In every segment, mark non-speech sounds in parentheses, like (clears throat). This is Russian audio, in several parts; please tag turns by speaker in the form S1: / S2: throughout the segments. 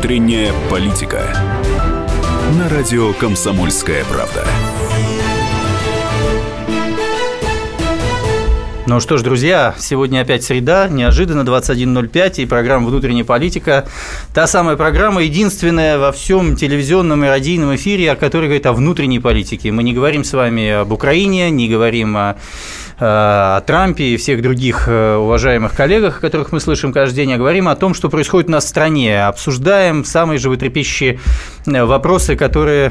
S1: Внутренняя политика. На радио Комсомольская правда.
S2: Ну что ж, друзья, сегодня опять среда, неожиданно 21.05, и программа «Внутренняя политика». Та самая программа, единственная во всем телевизионном и радийном эфире, о которой говорит о внутренней политике. Мы не говорим с вами об Украине, не говорим о о Трампе и всех других э, уважаемых коллегах, о которых мы слышим каждый день, а говорим о том, что происходит у нас в стране. Обсуждаем самые животрепещущие э, вопросы, которые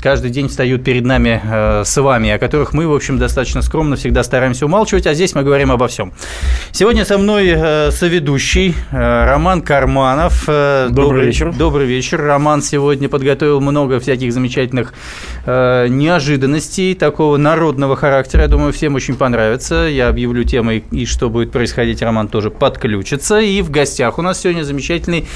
S2: каждый день встают перед нами с вами, о которых мы, в общем, достаточно скромно всегда стараемся умалчивать, а здесь мы говорим обо всем. Сегодня со мной соведущий Роман Карманов.
S3: Добрый, добрый вечер.
S2: Добрый вечер. Роман сегодня подготовил много всяких замечательных неожиданностей такого народного характера. Я думаю, всем очень понравится, я объявлю темой и что будет происходить, Роман тоже подключится. И в гостях у нас сегодня замечательный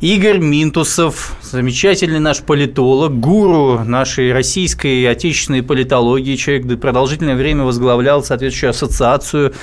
S2: Игорь Минтусов, замечательный наш политолог, гуру нашей российской и отечественной политологии. Человек продолжительное время возглавлял соответствующую ассоциацию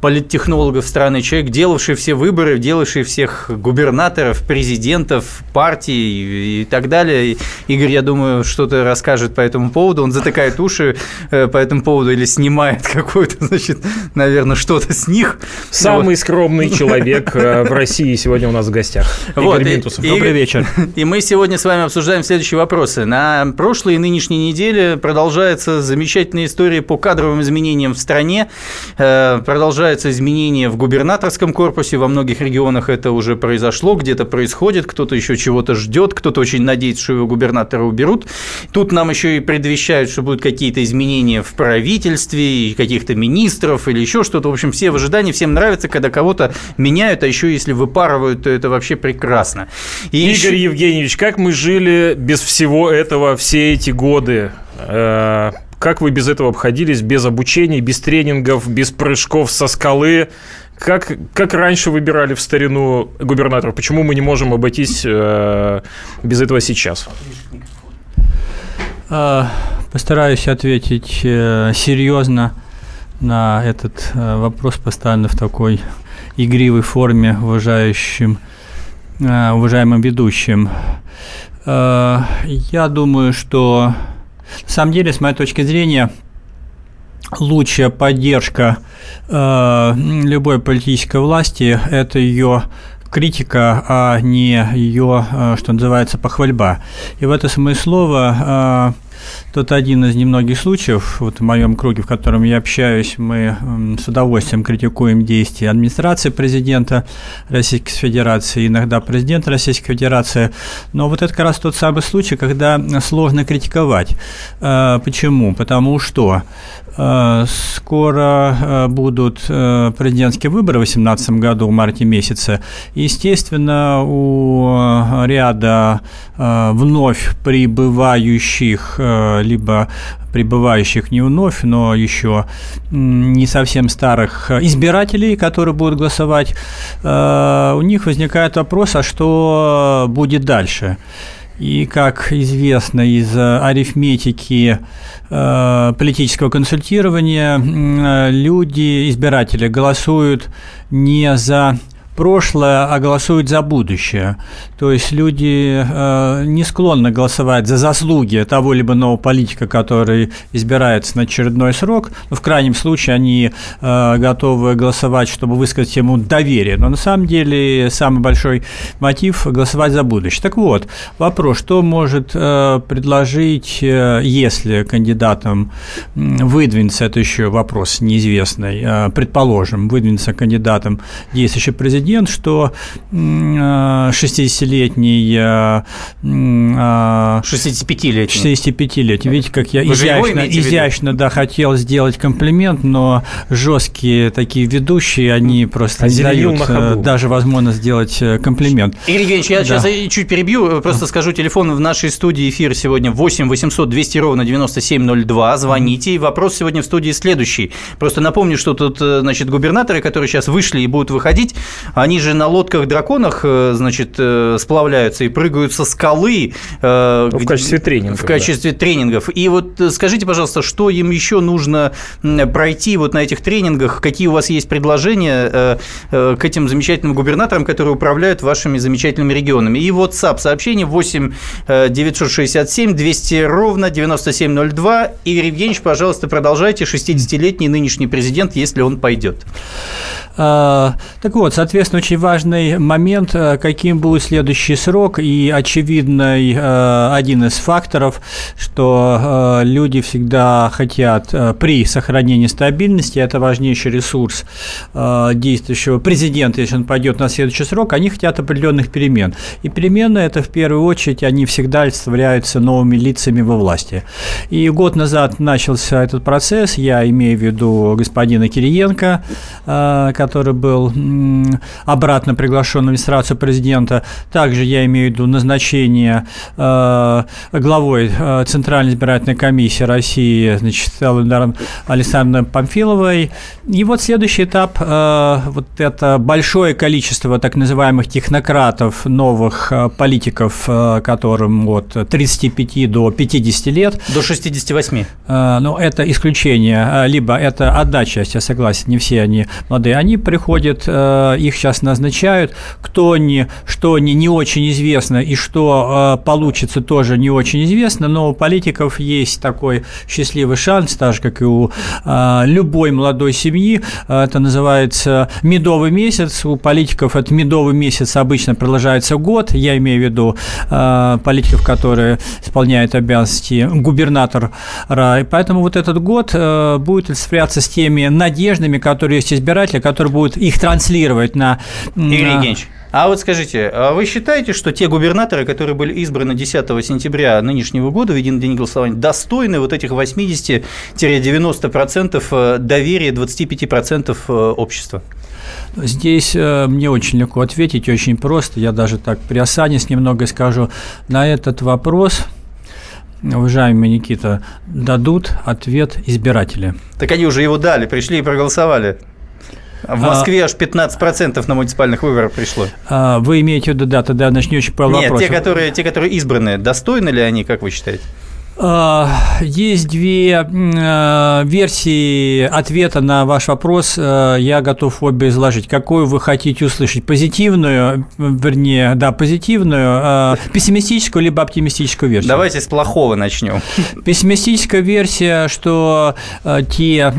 S2: политтехнологов страны. Человек, делавший все выборы, делавший всех губернаторов, президентов, партий и так далее. Игорь, я думаю, что-то расскажет по этому поводу. Он затыкает уши э, по этому поводу или снимает (laughs) какую-то, значит, наверное, что-то с них.
S3: Самый вот. скромный человек э, в России сегодня у нас в гостях.
S2: Игорь вот, Минтусов. Добрый и, вечер. И мы сегодня с вами обсуждаем следующие вопросы. На прошлой и нынешней неделе продолжается замечательная история по кадровым изменениям в стране. Э, продолжаются изменения в губернаторском корпусе. Во многих регионах это уже произошло, где-то происходит, кто-то еще чего-то ждет, кто-то очень надеется, что его губернатора уберут. Тут нам еще и предвещают, что будут какие-то изменения в правительстве, каких-то министров или еще что-то. В общем, все в ожидании, всем нравится, когда кого-то меняют, а еще если выпарывают, то это вообще прекрасно.
S3: И Игорь еще... Евгеньевич, как мы жили без всего этого все эти годы? Э, как вы без этого обходились, без обучения, без тренингов, без прыжков со скалы? Как, как раньше выбирали в старину губернатора? Почему мы не можем обойтись э, без этого сейчас?
S4: Э, постараюсь ответить э, серьезно на этот э, вопрос, поставленный в такой игривой форме, уважающим уважаемым ведущим. Э, я думаю, что на самом деле, с моей точки зрения, лучшая поддержка э, любой политической власти – это ее критика, а не ее, что называется, похвальба. И в этом смысле слова Тут один из немногих случаев, вот в моем круге, в котором я общаюсь, мы с удовольствием критикуем действия администрации президента Российской Федерации, иногда президента Российской Федерации, но вот это как раз тот самый случай, когда сложно критиковать. А, почему? Потому что скоро а, будут президентские выборы в 2018 году, в марте месяце. Естественно, у ряда вновь прибывающих либо прибывающих не вновь, но еще не совсем старых избирателей, которые будут голосовать, э, у них возникает вопрос, а что будет дальше? И, как известно из арифметики э, политического консультирования, люди, избиратели, голосуют не за прошлое, а голосуют за будущее. То есть люди э, не склонны голосовать за заслуги того либо иного политика, который избирается на очередной срок. Но в крайнем случае они э, готовы голосовать, чтобы высказать ему доверие. Но на самом деле самый большой мотив – голосовать за будущее. Так вот, вопрос, что может э, предложить, э, если кандидатом выдвинется, это еще вопрос неизвестный, э, предположим, выдвинется кандидатом действующий президент, президент, что 60-летний...
S2: 65-летний.
S4: 65-летний. Видите, как я Вы изящно, изящно да, хотел сделать комплимент, но жесткие такие ведущие, они просто не дают э, даже возможно сделать э, комплимент.
S2: Игорь Евгеньевич, я да. сейчас чуть перебью, просто скажу телефон в нашей студии эфир сегодня 8 800 200 ровно 9702. Звоните. Вопрос сегодня в студии следующий. Просто напомню, что тут, э, значит, губернаторы, которые сейчас вышли и будут выходить, Они же на лодках-драконах, э, значит, э, сплавляются и прыгают со скалы.
S3: Ну, в качестве тренингов.
S2: В качестве да. тренингов. И вот скажите, пожалуйста, что им еще нужно пройти вот на этих тренингах? Какие у вас есть предложения к этим замечательным губернаторам, которые управляют вашими замечательными регионами? И WhatsApp сообщение 8 967 200 ровно 9702. Игорь Евгеньевич, пожалуйста, продолжайте. 60-летний нынешний президент, если он пойдет.
S4: А, так вот, соответственно, очень важный момент, э, каким будет следующий срок, и очевидный э, один из факторов, что э, люди всегда хотят при сохранении стабильности, это важнейший ресурс действующего президента, если он пойдет на следующий срок, они хотят определенных перемен. И перемены это в первую очередь, они всегда олицетворяются новыми лицами во власти. И год назад начался этот процесс, я имею в виду господина Кириенко, который был обратно приглашен в администрацию президента. Также я имею в виду назначение э, главой э, Центральной избирательной комиссии России, значит, Александрой Памфиловой. И вот следующий этап, э, вот это большое количество так называемых технократов, новых политиков, которым от 35 до 50 лет.
S2: До 68.
S4: Ну, это исключение, либо это одна часть, я согласен, не все они молодые. Они приходят, э, их сейчас назначают, кто они, что они, не очень известно, и что э, получится, тоже не очень известно, но у политиков есть такой счастливый шанс, так же, как и у э, любой молодой семьи, это называется медовый месяц, у политиков этот медовый месяц обычно продолжается год, я имею в виду политиков, которые исполняют обязанности губернатора, и поэтому вот этот год будет олицетворяться с теми надеждами, которые есть избиратели, которые будет их транслировать на...
S2: Игорь Евгеньевич, а вот скажите, а вы считаете, что те губернаторы, которые были избраны 10 сентября нынешнего года в единый день голосования, достойны вот этих 80-90% э, доверия 25% э, общества?
S4: Здесь э, мне очень легко ответить, очень просто. Я даже так приосанись немного скажу. На этот вопрос уважаемый Никита, дадут ответ избиратели.
S2: Так они уже его дали, пришли и проголосовали. В Москве а, аж 15% на муниципальных выборах пришло.
S4: А, вы имеете в виду, да, тогда начну очень по
S2: Нет, те которые, те, которые избраны, достойны ли они, как вы считаете?
S4: А, есть две а, версии ответа на ваш вопрос. А, я готов обе изложить. Какую вы хотите услышать? Позитивную, вернее, да, позитивную, пессимистическую либо оптимистическую версию?
S2: Давайте с плохого начнем.
S4: Пессимистическая версия, что те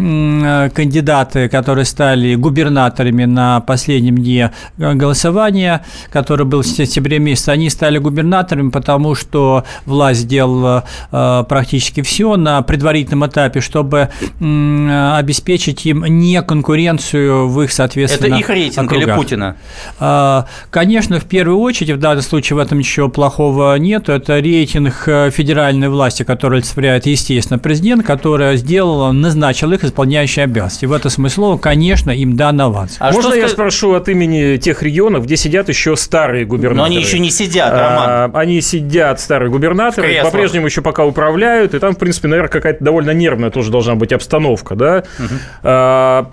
S4: кандидаты, которые стали губернаторами на последнем дне голосования, который был в сентябре месяце, они стали губернаторами, потому что власть сделала практически все на предварительном этапе, чтобы обеспечить им не конкуренцию в их, соответственно,
S2: Это их рейтинг округах. или Путина?
S4: Э, конечно, в первую очередь, в данном случае в этом ничего плохого нет, это рейтинг э, федеральной власти, который олицетворяет, естественно, президент, который сделал, назначил их исполняющие обязанности. В этом смысле, конечно, им дан аванс.
S3: А Можно я спрошу от имени тех регионов, где сидят еще старые губернаторы? Но
S2: они еще не сидят, Роман. А,
S3: они сидят, старые губернаторы, по-прежнему еще пока управляют, и там, в принципе, наверное, какая-то довольно нервная тоже должна быть обстановка, да. Угу. А,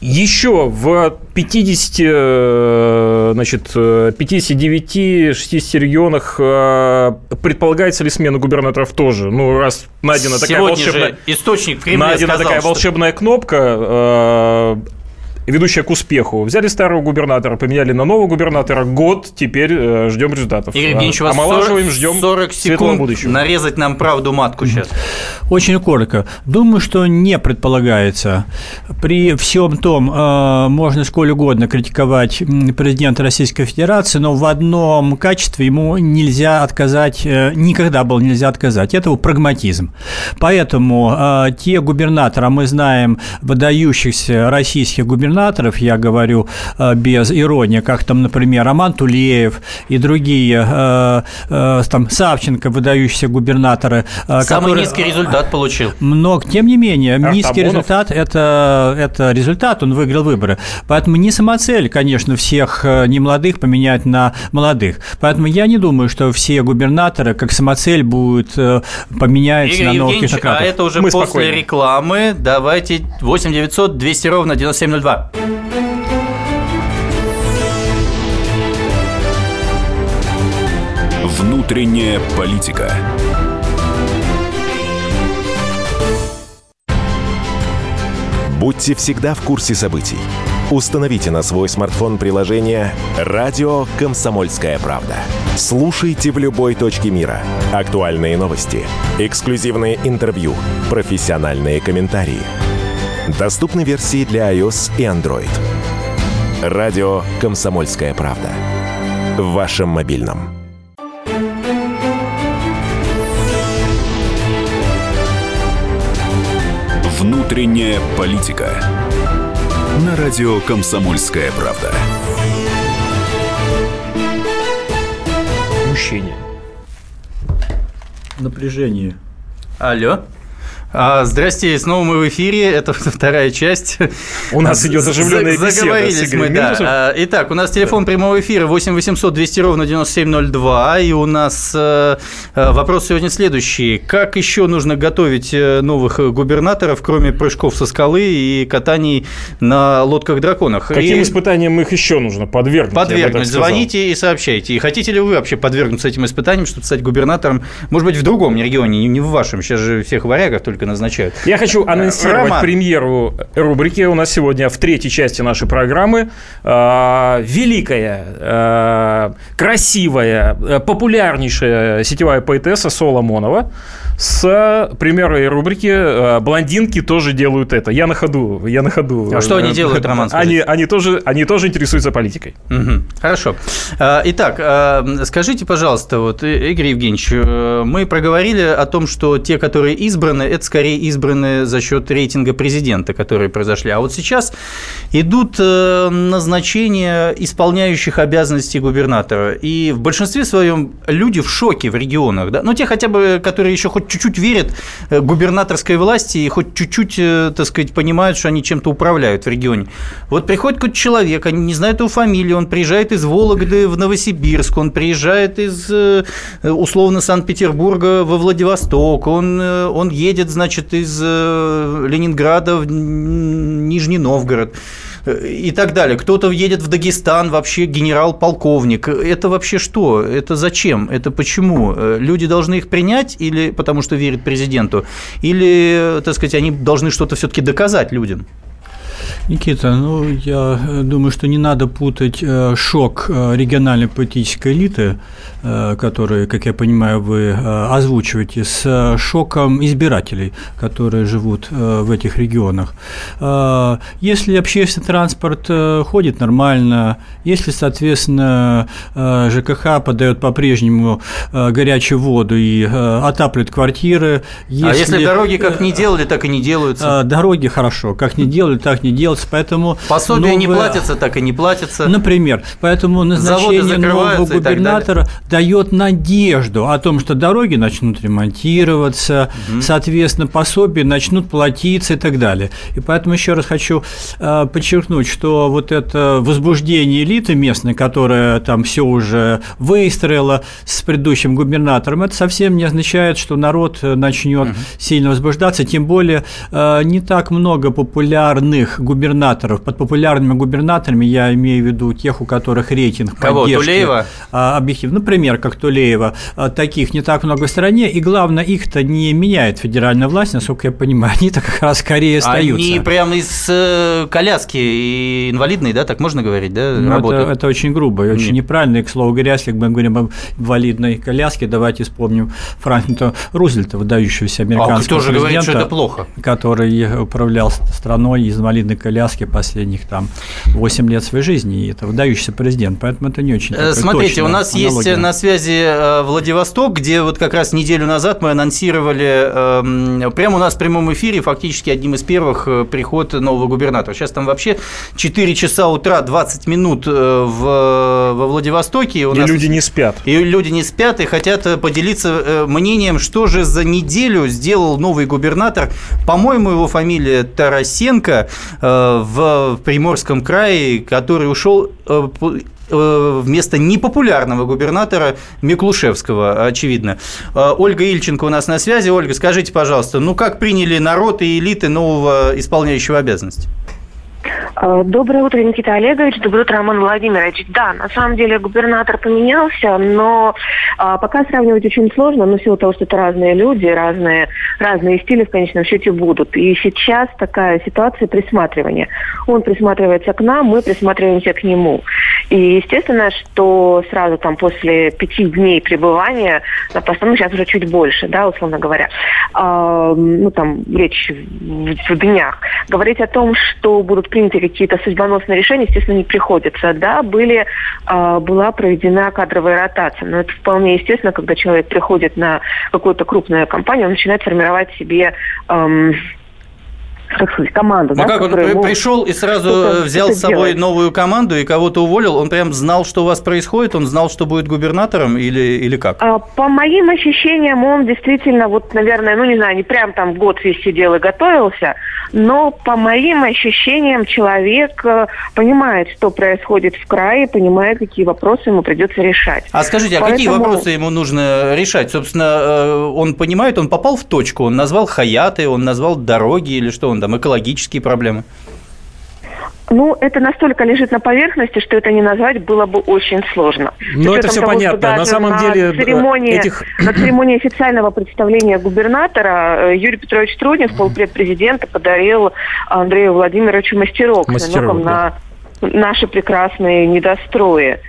S3: еще в 50, э, значит, 59-60 регионах э, предполагается ли смена губернаторов тоже? Ну, раз найдена такая волшебная...
S2: источник в
S3: найдена сказал, такая волшебная что... кнопка, э, ведущая к успеху. Взяли старого губернатора, поменяли на нового губернатора. Год, теперь э, ждем результатов.
S2: Игорь Евгеньевич, а, омолаживаем, ждем 40 секунд будущего. нарезать нам правду матку сейчас.
S4: Очень коротко. Думаю, что не предполагается. При всем том, э, можно сколь угодно критиковать президента Российской Федерации, но в одном качестве ему нельзя отказать, э, никогда было нельзя отказать. Это прагматизм. Поэтому э, те губернаторы, а мы знаем выдающихся российских губернаторов, губернаторов, я говорю э, без иронии, как там, например, Роман Тулеев и другие, э, э, там, Савченко, выдающиеся губернаторы.
S2: Самый которые, низкий результат получил.
S4: Но, тем не менее, Артамонов. низкий результат это, – это результат, он выиграл выборы. Поэтому не самоцель, конечно, всех немолодых поменять на молодых. Поэтому я не думаю, что все губернаторы, как самоцель, будут поменяться Игорь на новых технократов.
S2: А это уже Мы после спокойны. рекламы. Давайте 8 900 200 ровно 9702.
S1: Внутренняя политика.
S5: Будьте всегда в курсе событий. Установите на свой смартфон приложение «Радио Комсомольская правда». Слушайте в любой точке мира. Актуальные новости, эксклюзивные интервью, профессиональные комментарии – Доступны версии для iOS и Android. «Радио Комсомольская правда». В вашем мобильном.
S1: Внутренняя политика. На радио «Комсомольская правда».
S3: Мужчине.
S4: Напряжение.
S2: Алло. А, здрасте, снова мы в эфире. Это (laughs) вторая часть.
S3: У нас идет оживленная беседа.
S2: Заговорились мы, да. А, итак, у нас телефон прямого эфира 8 800 200 ровно 9702. И у нас э, э, вопрос сегодня следующий. Как еще нужно готовить э, новых губернаторов, кроме прыжков со скалы и катаний на лодках-драконах?
S3: Каким
S2: И
S3: испытаниям их еще нужно подвергнуть?
S2: Подвергнуть. Звоните и сообщайте. И хотите ли вы вообще подвергнуться этим испытаниям, чтобы стать губернатором, может быть, в другом регионе, не- не в вашем? Сейчас же всех варягов только назначают.
S3: Я хочу анонсировать
S2: Роман.
S3: премьеру рубрики. У нас сегодня в третьей части нашей программы э, великая, э, красивая, э, популярнейшая сетевая поэтесса Соломонова с премьерой рубрики э, «Блондинки тоже делают это». Я на ходу, я на ходу.
S2: А что они
S3: Э,
S2: делают, Роман, скажите?
S3: Они, они, тоже, они тоже интересуются политикой.
S2: Мгм. Хорошо. А, Итак, скажите, пожалуйста, вот, И- Игорь Евгеньевич, э, мы проговорили о том, что те, которые избраны, это скорее избраны за счет рейтинга президента, которые произошли. А вот сейчас идут э, назначения исполняющих обязанности губернатора. И в большинстве своем люди в шоке в регионах. Да? Ну, те хотя бы, которые еще хоть чуть-чуть верят э, губернаторской власти и хоть чуть-чуть, э, так сказать, понимают, что они чем-то управляют в регионе. Вот приходит какой-то человек, они не знают его фамилии, он приезжает из Вологды в Новосибирск, он приезжает из, э, условно, Санкт-Петербурга во Владивосток, он, он едет, значит, из Ленинграда в Нижний Новгород и так далее. Кто-то едет в Дагестан, вообще генерал-полковник. Это вообще что? Это зачем? Это почему? Люди должны их принять или потому что верят президенту? Или, так сказать, они должны что-то все-таки доказать людям?
S4: Никита, ну я э, думаю, что не надо путать э, шок э, региональной политической элиты, который, как я понимаю, вы озвучиваете, с шоком избирателей, которые живут в этих регионах. Если общественный транспорт ходит нормально, если, соответственно, ЖКХ подает по-прежнему горячую воду и отапливает квартиры,
S2: а если дороги как не делали, так и не делаются?
S4: а, Дороги хорошо, как не делали, так не делаются, поэтому...
S2: Пособия не
S4: новое-
S2: платятся, так и не платятся.
S4: Например, поэтому назначение нового губернатора дает надежду о том, что дороги начнут ремонтироваться, соответственно, пособия начнут платиться и так далее. И поэтому еще раз хочу э, подчеркнуть, что вот это возбуждение элиты местной, которая там все уже выстроила с предыдущим губернатором, это совсем не означает, что народ начнет сильно возбуждаться, тем более э, не так много популярных губернаторов. Под популярными губернаторами я имею в виду тех, у которых рейтинг
S2: Кого,
S4: поддержки,
S2: Тулеева?
S4: а, объективно. Например, как Тулеева. А, Таких не так много в стране, и главное, их-то не меняет федеральная власть, насколько я понимаю, (laughs) они-то как раз скорее остаются.
S2: Они прямо из э, коляски и инвалидной, да, так можно говорить, да,
S4: Ну, это,
S2: работают?
S4: это очень грубо и очень
S2: Нет.
S4: неправильно. И, к слову говоря, если мы говорим об инвалидной коляске, давайте вспомним Франклина Рузвельта, выдающегося
S2: А
S4: американского
S2: кто же говорит, что
S4: президента,
S2: это плохо?
S4: который управлял страной из инвалидной коляски последних там 8 лет своей жизни. И это выдающийся президент, поэтому это не очень
S2: Э, Смотрите, у нас есть
S4: аналогия.
S2: на связи э, Владивосток, где вот как раз неделю назад мы анонсировали эм, прямо у нас в прямом эфире фактически одним из первых э, приход нового губернатора. Сейчас там вообще 4 часа утра 20 минут э, в, во Владивостоке. У
S3: И
S2: нас-
S3: люди не спят.
S2: И люди не спят и хотят э, поделиться э, мнением, что же за неделю сделал новый губернатор. По-моему, его фамилия Тарасенко э, в Приморском крае, который ушел э, э, вместо непопулярного губернатора Миклушевского, очевидно. Э, Ольга Ильченко у нас на связи. Ольга, скажите, пожалуйста, ну как приняли народ и элиты нового исполняющего обязанности?
S6: Э, доброе утро, Никита Олегович. Доброе утро, Роман Владимирович. Да, на самом деле губернатор поменялся, но а, пока сравнивать очень сложно, но в силу того, что это разные люди, разные, разные стили в конечном счете будут. И сейчас такая ситуация присматривания. Он присматривается к нам, мы присматриваемся к нему. И естественно, что сразу там после пяти дней пребывания на посту, ну сейчас уже чуть больше, да, условно говоря, э, ну там речь в, в днях, говорить о том, что будут приняты какие-то судьбоносные решения, естественно, не приходится. Да, были, э, была проведена кадровая ротация, но это вполне естественно, когда человек приходит на какую-то крупную компанию, он начинает формировать себе эм, как сказать, команду.
S2: Ну да, как он пришел и сразу взял с собой делать. новую команду и кого-то уволил? Он прям знал, что у вас происходит? Он знал, что будет губернатором или, или как?
S6: А, по моим ощущениям, он действительно, вот, наверное, ну, не знаю, не прям там год весь сидел и готовился, но по моим ощущениям человек э, понимает, что происходит в крае, понимает, какие вопросы ему придется решать.
S2: А скажите, а Поэтому... какие вопросы ему нужно решать? Собственно, э, он понимает, он попал в точку, он назвал Хаяты, он назвал дороги или что он там, экологические проблемы?
S6: Ну, это настолько лежит на поверхности, что это не назвать было бы очень сложно.
S3: Ну, это все того, понятно. На самом
S6: на
S3: деле...
S6: Церемонии, этих... (clears throat) На церемонии официального представления губернатора э, Юрий Петрович Труднев, полпред президента, подарил Андрею Владимировичу мастерок,
S3: мастерок
S6: да. на наши прекрасные недострои.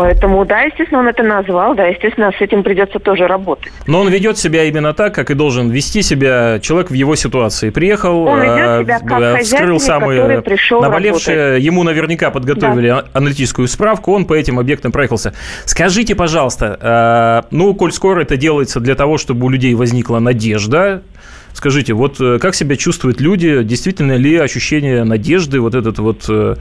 S6: Поэтому, да, естественно, он это назвал, да, естественно, с этим придется тоже работать.
S3: Но он ведет себя именно так, как и должен вести себя человек в его ситуации. Приехал,
S6: он ведет э, себя как вскрыл самые
S3: наболевшие, работать. ему наверняка подготовили да. аналитическую справку, он по этим объектам проехался. Скажите, пожалуйста, э, ну, коль скоро это делается для того, чтобы у людей возникла надежда, Скажите, вот э, как себя чувствуют люди? Действительно ли ощущение надежды, вот этот вот э,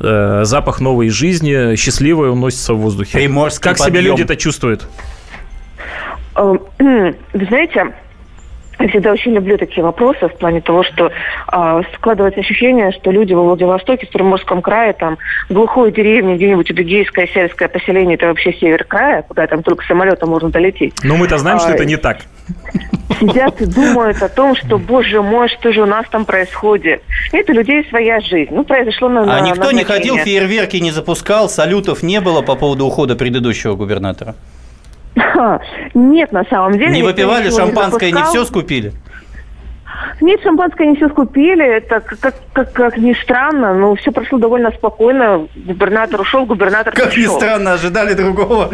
S3: э запах новой жизни, счастливое уносится в воздухе?
S2: Приморский
S3: как подъем. себя люди это чувствуют?
S6: Э, (clears throat) вы знаете, я всегда очень люблю такие вопросы в плане того, что э, складывается ощущение, что люди во Владивостоке, в Приморском крае, там, в глухой деревне, где-нибудь Удыгейское сельское поселение, это вообще север края, куда там только самолетом можно долететь.
S3: Но мы-то знаем, а, что это не так. (laughs)
S6: Сидят и думают о том, что, боже мой, что же у нас там происходит. Это людей своя жизнь. Ну, произошло на
S2: А никто не ходил, фейерверки не запускал, салютов не было по поводу ухода предыдущего губернатора? (laughs)
S6: Нет, на самом деле.
S2: Не выпивали шампанское, не, не все скупили?
S6: Нет, шампанское не все скупили. Это, как, как, как ни странно, но все прошло довольно спокойно. Губернатор ушел, губернатор
S2: Как
S6: пришел.
S2: ни странно, ожидали другого.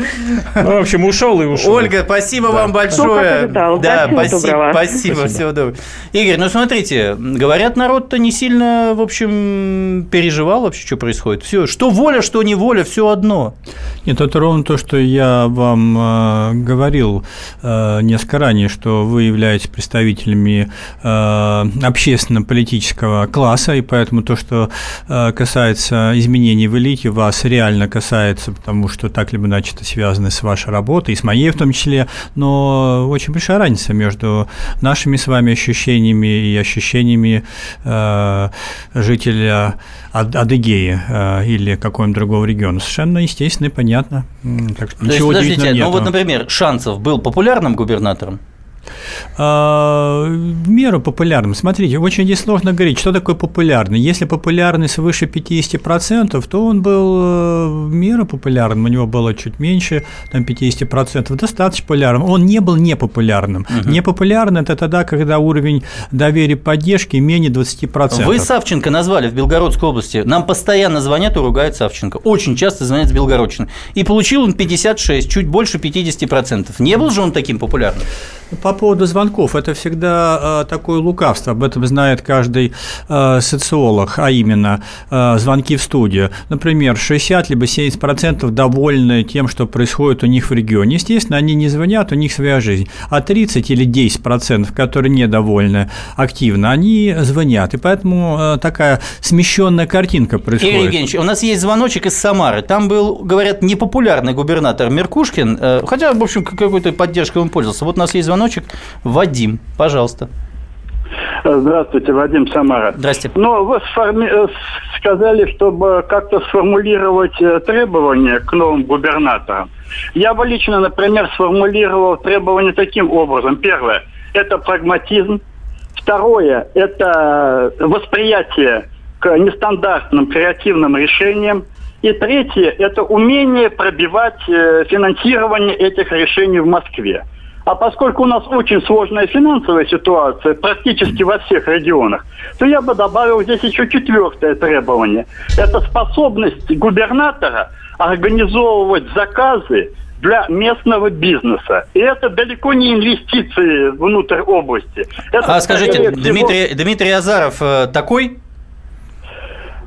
S3: Ну, в общем, ушел и ушел.
S2: Ольга, спасибо да. вам большое.
S6: Ну, да,
S2: да спасибо, спасибо, спасибо, всего доброго. Игорь, ну смотрите, говорят, народ-то не сильно, в общем, переживал вообще, что происходит. Все, что воля, что не воля, все одно.
S4: Нет, это ровно то, что я вам э, говорил э, несколько ранее, что вы являетесь представителями э, общественно-политического класса, и поэтому то, что э, касается изменений в элите, вас реально касается, потому что так либо иначе это связано с вашей работой, и с моей в том числе, но очень большая разница между нашими с вами ощущениями и ощущениями э, жителя Адыгеи э, или какого-нибудь другого региона. Совершенно естественно и понятно.
S2: Так что То ничего есть, подождите, ну вот, например, Шанцев был популярным губернатором?
S4: А, в меру популярным. Смотрите, очень здесь сложно говорить, что такое популярный. Если популярность выше 50%, то он был э, в меру популярным, у него было чуть меньше, там 50%, достаточно популярным. Он не был непопулярным. Угу. Непопулярный – это тогда, когда уровень доверия поддержки менее 20%.
S2: Вы Савченко назвали в Белгородской области. Нам постоянно звонят и ругают Савченко. Очень часто звонят с Белгородчины. И получил он 56, чуть больше 50%. Не был же он таким популярным?
S4: По поводу звонков, это всегда э, такое лукавство, об этом знает каждый э, социолог, а именно э, звонки в студию. Например, 60 либо 70% довольны тем, что происходит у них в регионе. Естественно, они не звонят, у них своя жизнь. А 30 или 10%, которые недовольны активно, они звонят. И поэтому такая смещенная картинка происходит. Игорь
S2: Евгеньевич, у нас есть звоночек из Самары. Там был, говорят, непопулярный губернатор Меркушкин, хотя, в общем, какой-то поддержкой он пользовался. Вот у нас есть звоночек. Вадим, пожалуйста.
S7: Здравствуйте, Вадим Самара.
S2: Здравствуйте.
S7: Ну, вы сформи... Э, сказали, чтобы как-то сформулировать э, требования к новым губернаторам. Я бы лично, например, сформулировал требования таким образом. Первое – это прагматизм. Второе – это восприятие к нестандартным креативным решениям. И третье – это умение пробивать э, финансирование этих решений в Москве. А поскольку у нас очень сложная финансовая ситуация практически во всех регионах, то я бы добавил здесь еще четвертое требование. Это способность губернатора организовывать заказы для местного бизнеса. И это далеко не инвестиции внутрь области. Это,
S2: а скажите, Дмитрий, Дмитрий Азаров э, такой?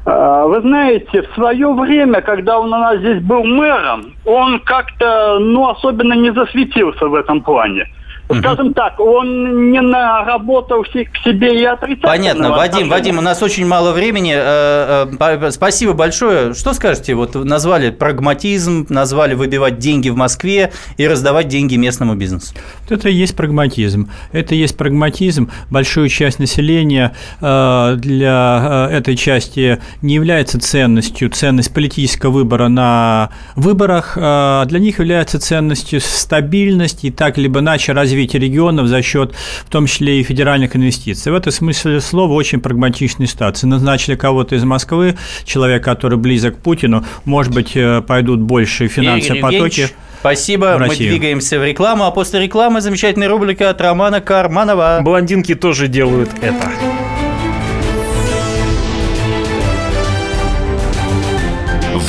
S7: А, вы знаете, в свое время, когда он у нас здесь был мэром, он как-то, ну, особенно не засветился в этом плане. Скажем так, он не наработал к себе и отрицательного.
S2: Понятно. Вадим, Вадим, у нас очень мало времени. Э, э, спасибо большое. Что скажете? Вот назвали прагматизм, назвали выбивать деньги в Москве и раздавать деньги местному бизнесу.
S4: Это и есть прагматизм. Это и есть прагматизм. Большую часть населения э, для этой части не является ценностью. Ценность политического выбора на выборах для них является ценностью стабильность и так либо иначе развитие развития регионов за счет, в том числе и федеральных инвестиций. В этом смысле слова очень прагматичной ситуации. Назначили кого-то из Москвы, человек, который близок к Путину, может быть, э, пойдут больше финансовые потоки.
S2: Спасибо. Мы двигаемся в рекламу, а после рекламы замечательная рубрика от Романа Карманова.
S3: Блондинки тоже делают это.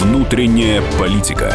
S1: Внутренняя политика.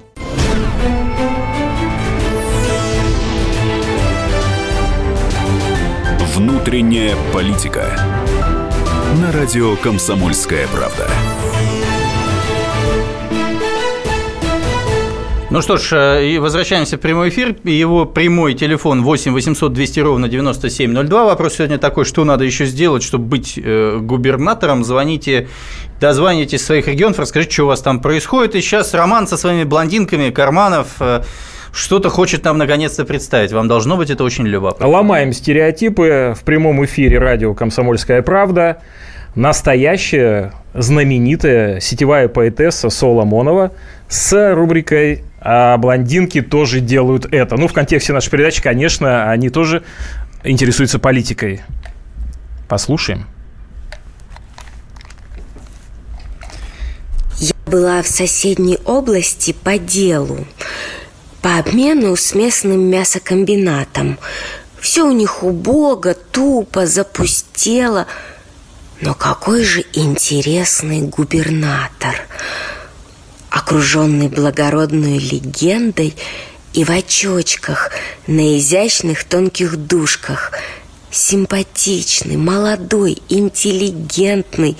S1: Внутренняя политика. На радио Комсомольская правда.
S2: Ну что ж, э, и возвращаемся в прямой эфир. Его прямой телефон 8 800 200 ровно 9702. Вопрос сегодня такой, что надо еще сделать, чтобы быть э, губернатором. Звоните, дозванивайтесь своих регионов, расскажите, что у вас там происходит. И сейчас Роман со своими блондинками, Карманов, э, что-то хочет нам наконец-то представить. Вам должно быть это очень любопытно.
S3: Ломаем стереотипы в прямом эфире радио «Комсомольская правда». Настоящая знаменитая сетевая поэтесса Соломонова с рубрикой «А блондинки тоже делают это». Ну, в контексте нашей передачи, конечно, они тоже интересуются политикой. Послушаем.
S8: Я была в соседней области по делу по обмену с местным мясокомбинатом. Все у них убого, тупо, запустело. Но какой же интересный губернатор, окруженный благородной легендой и в очочках на изящных тонких дужках, симпатичный, молодой, интеллигентный,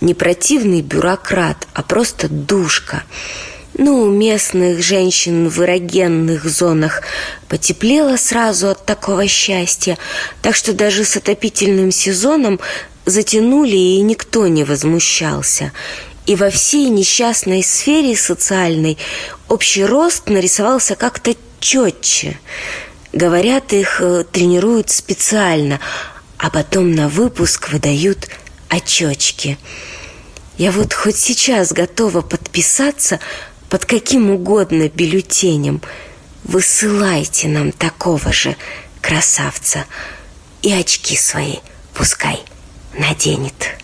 S8: не противный бюрократ, а просто душка – ну, местных женщин в эрогенных зонах потеплело сразу от такого счастья, так что даже с отопительным сезоном затянули, и никто не возмущался. И во всей несчастной сфере социальной общий рост нарисовался как-то четче. Говорят, их э, тренируют специально, а потом на выпуск выдают очечки. Я вот хоть сейчас готова подписаться – под каким угодно бюллетенем. Высылайте нам такого же красавца. И очки свои пускай наденет.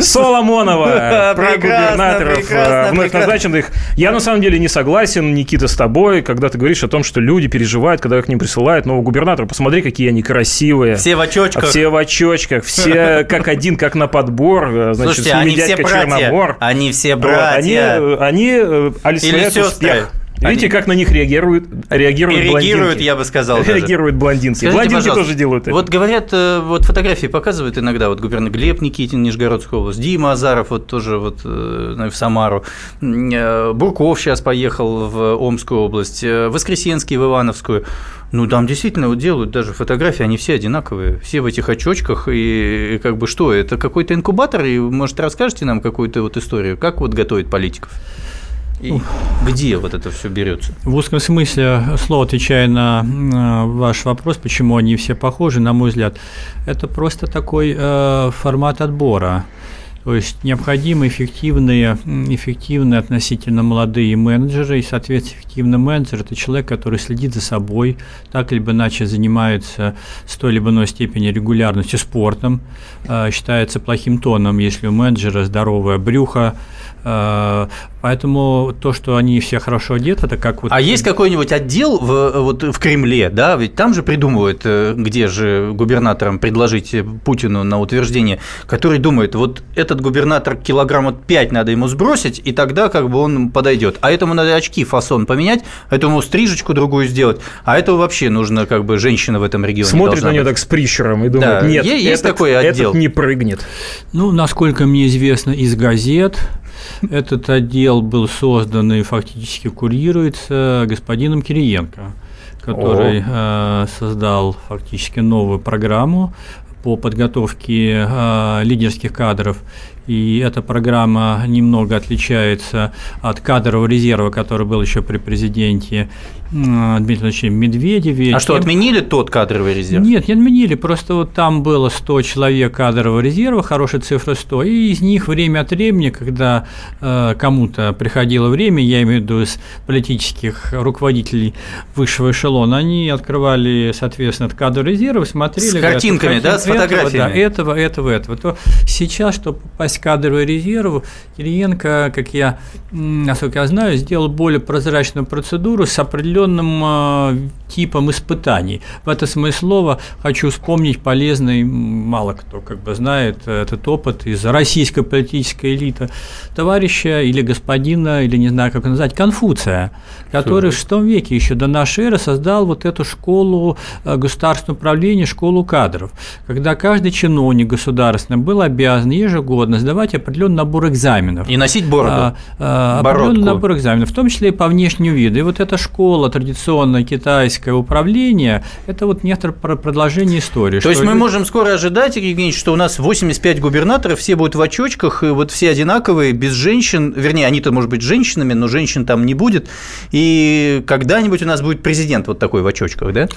S3: Соломонова, (laughs) про губернаторов э, вновь назначенных. Я на самом деле не согласен, Никита, с тобой, когда ты говоришь о том, что люди переживают, когда к ним присылают нового губернатора. Посмотри, какие они красивые.
S2: Все в очочках.
S3: Все в очочках, все (laughs) как один, как на подбор.
S2: Э, значит, Слушайте, они все братья. Чернобор. Они все братья.
S3: Вот, они, они олицетворяют успех Видите, как на них реагируют, реагируют
S2: Реагируют,
S3: блондинки.
S2: я бы сказал даже.
S3: Реагируют блондинки.
S2: Скажите,
S3: блондинки тоже делают это.
S2: Вот говорят, э, вот фотографии показывают иногда, вот губернатор Глеб Никитин, Нижегородская область, Дима Азаров, вот тоже вот э, в Самару, э, Бурков сейчас поехал в Омскую область, Воскресенский в Ивановскую. Ну, там действительно вот делают даже фотографии, они все одинаковые, все в этих очочках, и, и как бы что, это какой-то инкубатор, и, может, расскажете нам какую-то вот историю, как вот готовят политиков? И где вот это все берется?
S4: В узком смысле слова, отвечая на э, ваш вопрос, почему они все похожи, на мой взгляд, это просто такой э, формат отбора. То есть необходимы эффективные, эффективные относительно молодые менеджеры, и, соответственно, эффективный менеджер – это человек, который следит за собой, так либо иначе занимается с той либо иной степени регулярностью спортом, э, считается плохим тоном, если у менеджера здоровое брюхо, Поэтому то, что они все хорошо одеты, это как вот...
S2: А есть какой-нибудь отдел в, вот в Кремле, да, ведь там же придумывают, э, где же губернаторам предложить Путину на утверждение, который думает, вот этот губернатор килограмма 5 надо ему сбросить, и тогда как бы он подойдет. А этому надо очки фасон поменять, этому стрижечку другую сделать, а этого вообще нужно как бы женщина в этом регионе
S3: Смотрит на нее так с прищуром и думает,
S2: Да,
S3: нет,
S2: есть
S3: этот,
S2: такой отдел.
S3: этот не прыгнет.
S4: Ну, насколько мне известно из газет, этот отдел был создан и фактически курируется господином Кириенко, который э, создал фактически новую программу по подготовке э, лидерских кадров. И эта программа немного отличается от кадрового резерва, который был еще при президенте Дмитрия Владимировича Медведеве.
S2: А что, отменили тот кадровый резерв?
S4: нет, не отменили, просто вот там было 100 человек кадрового резерва, хорошая цифра 100, и из них время от времени, когда э, кому-то приходило время, я имею в виду из политических руководителей высшего эшелона, они открывали, соответственно, этот кадровый резерв, смотрели...
S2: С
S4: говорят,
S2: картинками,
S4: вот
S2: да, с фотографиями?
S4: Этого, да, этого, этого, этого. То сейчас, чтобы попасть в кадровый резерв, Кириенко, как я, насколько я знаю, сделал более прозрачную процедуру с определенным э, типом испытаний. В этом смысле слова хочу вспомнить полезный, мало кто как бы знает этот опыт из российской политической элиты товарища или господина, или не знаю, как назвать, Конфуция, который в VI веке еще до нашей эры создал вот эту школу э, государственного управления, школу кадров, когда каждый чиновник государственный был обязан ежегодно сдавать определенный набор экзаменов.
S2: И носить бороду.
S4: А, а, определенный набор экзаменов, в том числе и по внешнему виду. И вот эта школа, традиционное китайское управление, это вот некоторое про- продолжение истории.
S2: То есть мы можем скоро ожидать, Евгеньевич, что у нас 85 губернаторов, все будут в очочках, и вот все одинаковые, без женщин, вернее, они-то, может быть, женщинами, но женщин там не будет, и когда-нибудь у нас будет президент вот такой в очочках, да?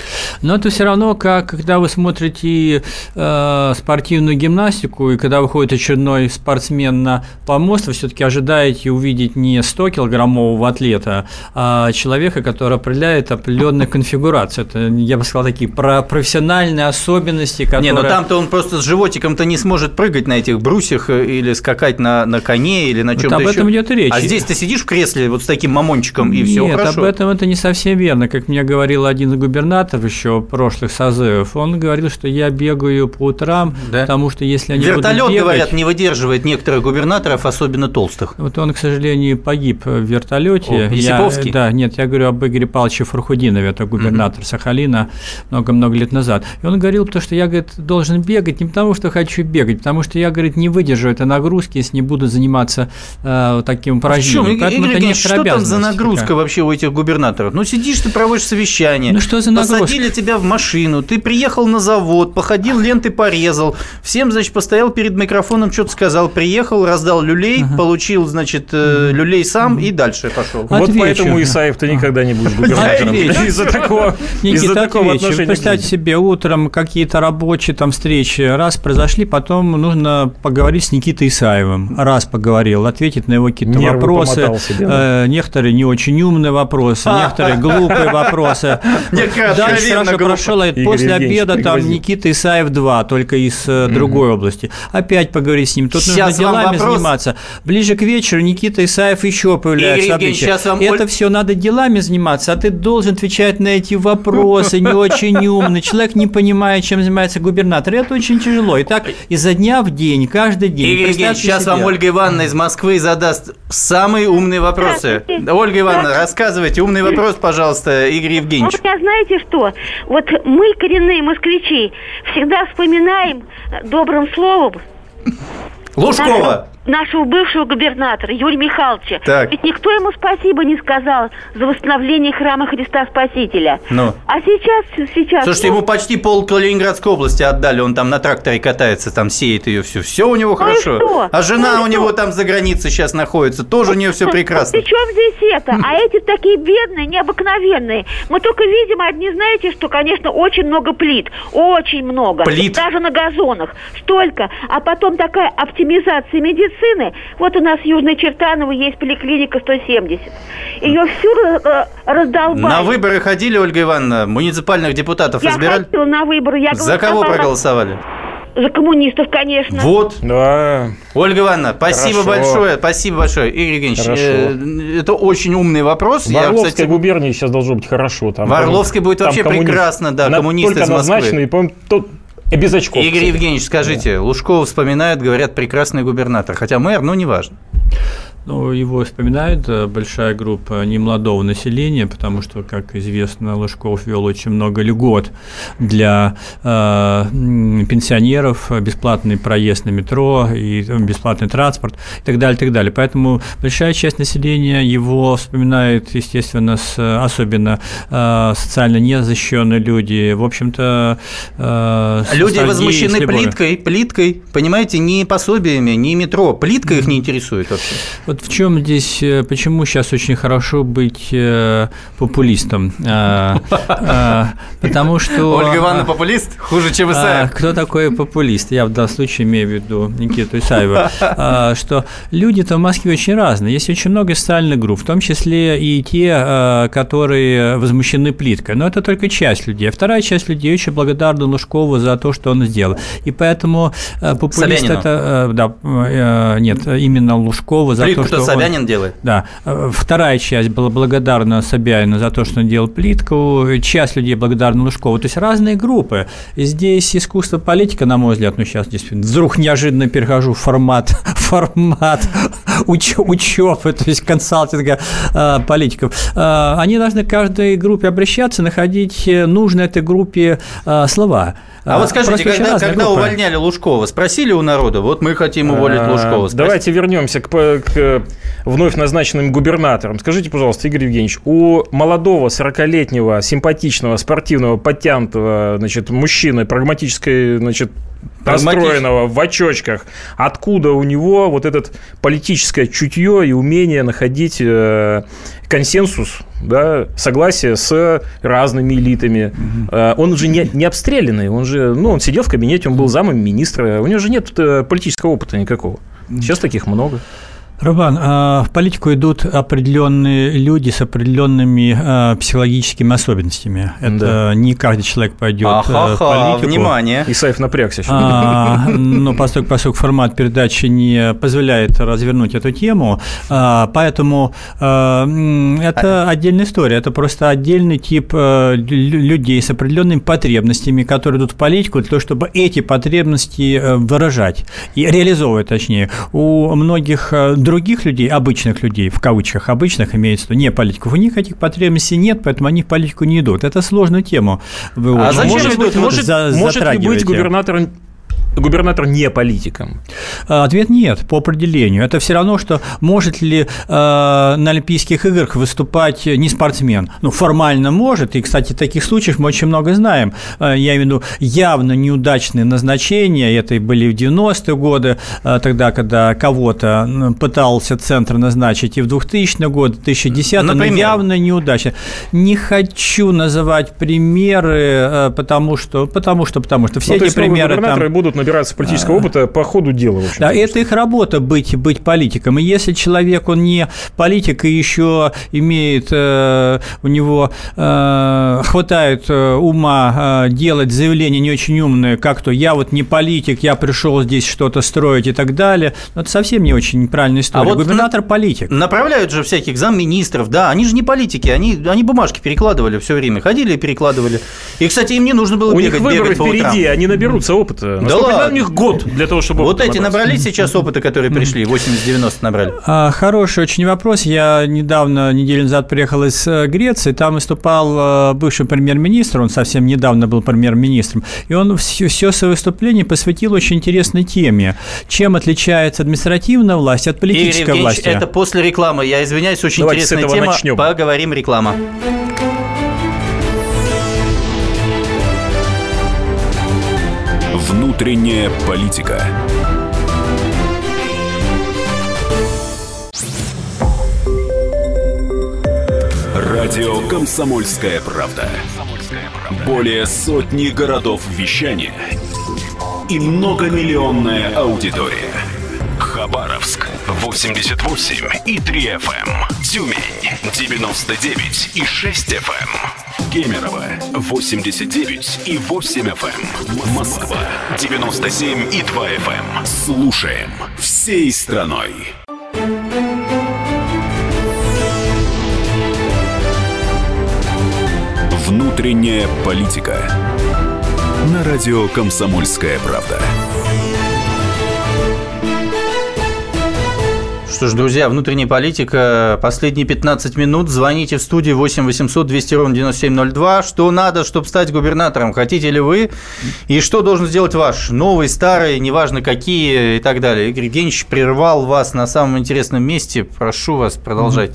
S4: Но это все равно, как когда вы смотрите э, спортивную гимнастику, и когда выходит очередной спортсмен на помост, вы все-таки ожидаете увидеть не 100-килограммового атлета, а человека, который определяет определенную конфигурацию. Это, я бы сказал, такие про профессиональные особенности, которые...
S2: Не, ну там-то он просто с животиком-то не сможет прыгать на этих брусьях э, или скакать на, на коне или на
S4: Вот
S2: чем-то
S4: об этом
S2: еще.
S4: идет речь.
S2: А здесь ты сидишь в кресле вот с таким мамончиком, и все
S4: Нет,
S2: хорошо.
S4: об этом это не совсем верно. Как мне говорил один из губернаторов еще прошлых созывов, он говорил, что я бегаю по утрам,
S2: Да?
S4: потому что если они
S2: Вертолет,
S4: будут бегать,
S2: говорят, не выдерживает некоторых губернаторов, особенно толстых.
S4: Вот он, к сожалению, погиб в вертолете.
S2: О, Есиповский?
S4: Я, да, нет, я говорю об Игоре Павловиче Фархудинове, это губернатор Сахалина много-много лет назад. И он говорил, то, что я, говорит, должен бегать не потому, что хочу бегать, потому что я, говорит, не выдержу этой нагрузки, если не буду заниматься э, таким
S2: В чем,
S4: упражнением.
S2: Игорь Евгеньевич, что там за нагрузка
S4: такая.
S2: вообще у этих губернаторов? Ну, сидишь ты, проводишь совещание.
S4: Ну, что за нагрузка?
S2: Посадили тебя в машину, ты приехал на завод, походил, ленты порезал, всем, значит, постоял перед микрофоном, что-то сказал, приехал, раздал люлей, получил, значит, э, люлей сам и дальше пошел.
S4: Отвечу.
S3: Вот поэтому, Исаев, ты никогда не будешь губернатором. Из-за такого,
S4: Никита,
S3: такого
S4: отвечу.
S3: отношения. к
S4: Представьте себе, утром какие-то рабочие там встречи раз произошли, потом нужно поговорить с Никитой Исаевым. Раз поговорил, ответить на его какие-то вопросы.
S3: помотал себе, да.
S4: э, некоторые не очень умные вопросы, (laughs) некоторые глупые вопросы. Дальше хорошо прошел, после обеда там. Никита Исаев 2, только из э, другой области. Опять поговорить с ним. Тут
S2: Сейчас
S4: делами
S2: вопрос.
S4: заниматься. Ближе к вечеру Никита Исаев еще появляется.
S2: Игорь Евгеньевич, сейчас вам
S4: Это все надо делами заниматься. а ты должен отвечать на эти вопросы, не очень умный, человек не понимает, чем занимается губернатор. Это очень тяжело. И так изо дня в день, каждый день.
S2: Игорь Евгеньевич, сейчас себе. вам Ольга Ивановна из Москвы задаст самые умные вопросы. Ольга Ивановна, рассказывайте умный вопрос, пожалуйста, Игорь Евгеньевич.
S9: Вот, знаете что? Вот мы, коренные москвичи, всегда вспоминаем добрым словом
S2: Лужкова
S9: нашего бывшего губернатора Юрия Михайловича. Так. Ведь никто ему спасибо не сказал за восстановление храма Христа Спасителя.
S2: Ну.
S9: А сейчас, сейчас...
S2: Слушайте, ну... ему почти пол Калининградской области отдали, он там на тракторе катается, там сеет ее все. Все у него ну хорошо. Что? А жена ну у него там за границей сейчас находится, тоже у нее все (laughs) прекрасно.
S9: При чем здесь это? А эти такие бедные, необыкновенные. Мы только видим одни, знаете, что, конечно, очень много плит. Очень много.
S2: Плит?
S9: Даже на газонах. Столько. А потом такая оптимизация медицины медицины, вот у нас в Южной Чертаново есть поликлиника 170. Ее всю э, раздолбали.
S2: На выборы ходили, Ольга Ивановна? Муниципальных депутатов
S9: я
S2: избирали?
S9: Я ходила на выборы. Я
S2: За кого проголосовали?
S9: За коммунистов, конечно.
S2: Вот.
S3: Да.
S2: Ольга Ивановна, спасибо Хорошо. большое. Спасибо большое. Игорь Евгеньевич, э, это очень умный вопрос.
S3: В Орловской Я, кстати, губернии сейчас должно быть хорошо.
S2: Там, в Орловской будет вообще коммунист... прекрасно, да, коммунисты из Москвы.
S3: назначенные, по и без очков.
S2: Игорь кстати. Евгеньевич, скажите, да. Лужкова вспоминают, говорят, прекрасный губернатор, хотя мэр, ну, неважно.
S4: Ну, его вспоминает э, большая группа немолодого населения, потому что, как известно, Лужков вел очень много льгот для э, пенсионеров, бесплатный проезд на метро и э, бесплатный транспорт и так далее, и так далее. Поэтому большая часть населения его вспоминает, естественно, с, особенно э, социально незащищенные люди. В общем-то,
S2: э, люди возмущены плиткой, плиткой, понимаете, не пособиями, не метро, плитка их не интересует вообще.
S4: Вот в чем здесь, э, почему сейчас очень хорошо быть э, популистом? А,
S2: а, потому что... Ольга Ивановна популист? Хуже, чем Исаев.
S4: Кто такой популист? Я в данном случае имею в виду Никиту Исаева. (laughs) Что люди-то в Москве очень разные. Есть очень много социальных групп, в том числе и те, которые возмущены плиткой. Но это только часть людей. А вторая часть людей очень благодарна Лужкову за то, что он сделал. И поэтому популист Собянину. это... Да, нет, именно Лужкова за
S2: Плитку
S4: то, что
S2: Собянин
S4: он,
S2: делает.
S4: Да. Вторая часть была благодарна Собянину за то, что он делал плитку. Часть людей благодарна Лужкову. То есть разные группы. И здесь искусство политика, на мой взгляд, ну сейчас здесь вдруг неожиданно перехожу в формат, (laughs) формат уч, учебы, то есть консалтинга э, политиков. Э, они должны к каждой группе обращаться, находить нужные этой группе э, слова.
S2: А, а вот скажите, когда, когда увольняли Лужкова, спросили у народа, вот мы хотим уволить а, Лужкова.
S3: Спросили. Давайте вернемся к, к вновь назначенным губернаторам. Скажите, пожалуйста, Игорь Евгеньевич, у молодого 40-летнего, симпатичного, спортивного, подтянутого значит, мужчины прагматической значит, настроенного в очочках, откуда у него вот это политическое чутье и умение находить э, консенсус, да, согласие с разными элитами. Угу. Он же не, не обстрелянный, он же, ну, он сидел в кабинете, он был замом министра, у него же нет э, политического опыта никакого. Сейчас таких много.
S4: Рубан, а, в политику идут определенные люди с определенными а, психологическими особенностями. Это да. не каждый человек пойдет э, в политику.
S2: Внимание.
S3: Исаев напрягся.
S4: А, (laughs) но поскольку, поскольку формат передачи не позволяет развернуть эту тему, а, поэтому а, это отдельная история. Это просто отдельный тип а, людей с определенными потребностями, которые идут в политику для того, чтобы эти потребности выражать и реализовывать, точнее. У многих других людей, обычных людей, в кавычках обычных, имеется в виду, не политиков, у них этих потребностей нет, поэтому они в политику не идут. Это сложную тему.
S3: Вы а зачем может, быть, может, может ли быть губернатором губернатор не политиком?
S4: А, ответ нет, по определению. Это все равно, что может ли э, на Олимпийских играх выступать не спортсмен. Ну, формально может, и, кстати, таких случаев мы очень много знаем. Э, я имею в виду явно неудачные назначения, это и были в 90-е годы, тогда, когда кого-то пытался центр назначить, и в 2000-е годы, 2010 но явно неудачно. Не хочу называть примеры, потому что, потому что, потому что все ну, эти примеры там...
S3: будут набираться политического опыта по ходу дела. В
S4: да, это их работа быть, быть политиком. И если человек, он не политик и еще имеет, э, у него э, хватает э, ума э, делать заявления не очень умные, как то «я вот не политик, я пришел здесь что-то строить» и так далее, ну, это совсем не очень правильная история. А вот Губернатор – политик.
S2: Направляют же всяких замминистров, да, они же не политики, они, они бумажки перекладывали все время, ходили и перекладывали. И, кстати, им не нужно было
S3: у
S2: бегать,
S3: них выборы
S2: бегать
S3: впереди, они наберутся опыта.
S2: Да ладно.
S3: У них год для того, чтобы
S2: Вот эти набрались сейчас опыта, которые пришли, 80-90 набрали?
S4: А, хороший очень вопрос. Я недавно, неделю назад приехал из э, Греции, там выступал э, бывший премьер-министр, он совсем недавно был премьер-министром, и он все, все свое выступление посвятил очень интересной теме. Чем отличается административная власть от политической власти?
S2: это после рекламы. Я извиняюсь, очень Давайте интересная тема. Начнем. Поговорим реклама.
S10: Внутренняя политика. Радио Комсомольская правда". Более сотни городов вещания и многомиллионная аудитория. Хабаровск 88 и 3 FM. Эм. Тюмень 99 и 6 FM. Эм. Кемерово 89 и 8 FM. Эм. Москва 97 и 2 FM. Слушаем всей страной. Внутренняя политика. На радио «Комсомольская правда».
S2: Что ж, друзья, внутренняя политика. Последние 15 минут. Звоните в студию 8 800 200 ровно 9702. Что надо, чтобы стать губернатором? Хотите ли вы? И что должен сделать ваш? Новый, старый, неважно какие и так далее. Игорь Евгеньевич прервал вас на самом интересном месте. Прошу вас, продолжать.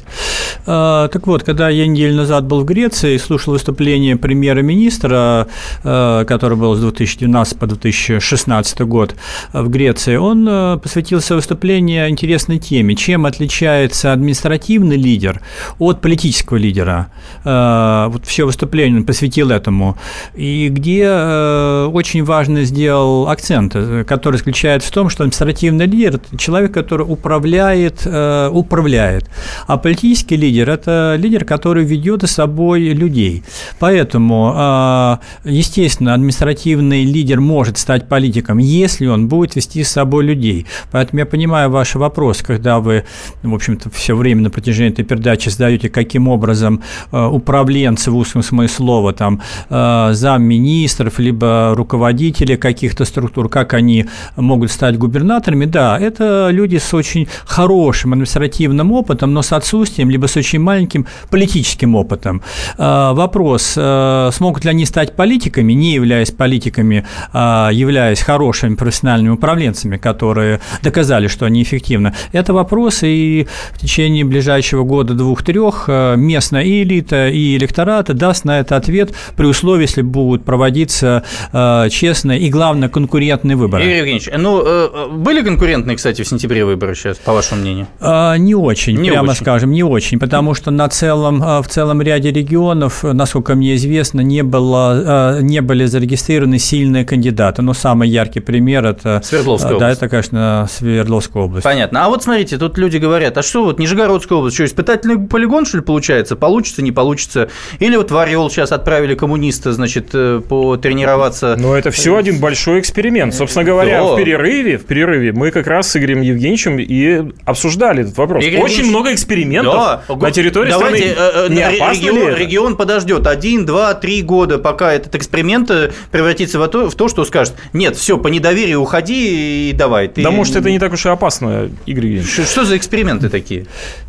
S4: А, так вот, когда я неделю назад был в Греции и слушал выступление премьера-министра, а, который был с 2012 по 2016 год в Греции, он а, посвятил свое выступление интересной теме теме, чем отличается административный лидер от политического лидера. Э, вот все выступление он посвятил этому. И где э, очень важно сделал акцент, э, который заключается в том, что административный лидер – это человек, который управляет, управляет. А политический лидер – это лидер, который ведет за собой людей. Поэтому, естественно, административный лидер может стать политиком, если он будет вести с собой людей. Поэтому я понимаю ваш вопрос, когда вы, в общем-то, все время на протяжении этой передачи задаете, каким образом э, управленцы в узком смысле слова, там, э, замминистров, либо руководители каких-то структур, как они могут стать губернаторами, да, это люди с очень хорошим административным опытом, но с отсутствием, либо с очень маленьким политическим опытом. Э, вопрос, смогут ли они стать политиками, не являясь политиками, а являясь хорошими профессиональными управленцами, которые доказали, что они эффективны, это вопрос вопрос, и в течение ближайшего года двух-трех э, местная и элита, и электорат даст на это ответ при условии, если будут проводиться э, честные и, главное, конкурентные выборы.
S2: Игорь Евгеньевич, ну, э, были конкурентные, кстати, в сентябре выборы сейчас, по вашему мнению?
S4: Не очень, не прямо очень. скажем, не очень, потому что на целом, в целом ряде регионов, насколько мне известно, не, было, не были зарегистрированы сильные кандидаты. Но самый яркий пример – это…
S2: Свердловская
S4: область. Да, это, конечно, Свердловская область.
S2: Понятно. А вот смотрите, тут люди говорят, а что вот Нижегородская область, что, испытательный полигон, что ли, получается? Получится, не получится? Или вот в Орел сейчас отправили коммуниста, значит, э, потренироваться?
S3: Ну, это все один большой эксперимент. Собственно говоря, да. в перерыве, в перерыве мы как раз с Игорем Евгеньевичем и обсуждали этот вопрос. Игорь Очень Евгеньевич... много экспериментов да. на территории
S2: Давайте, страны. Э, э, не регион, регион подождет один, два, три года, пока этот эксперимент превратится в то, в то, что скажет, нет, все, по недоверию уходи и давай.
S3: Ты... Да, может, это не так уж и опасно, Игорь Евгеньевич.
S2: Что за эксперименты такие?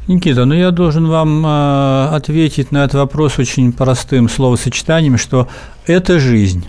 S4: Никита, ну я должен вам э, ответить на этот вопрос очень простым словосочетанием, что это жизнь.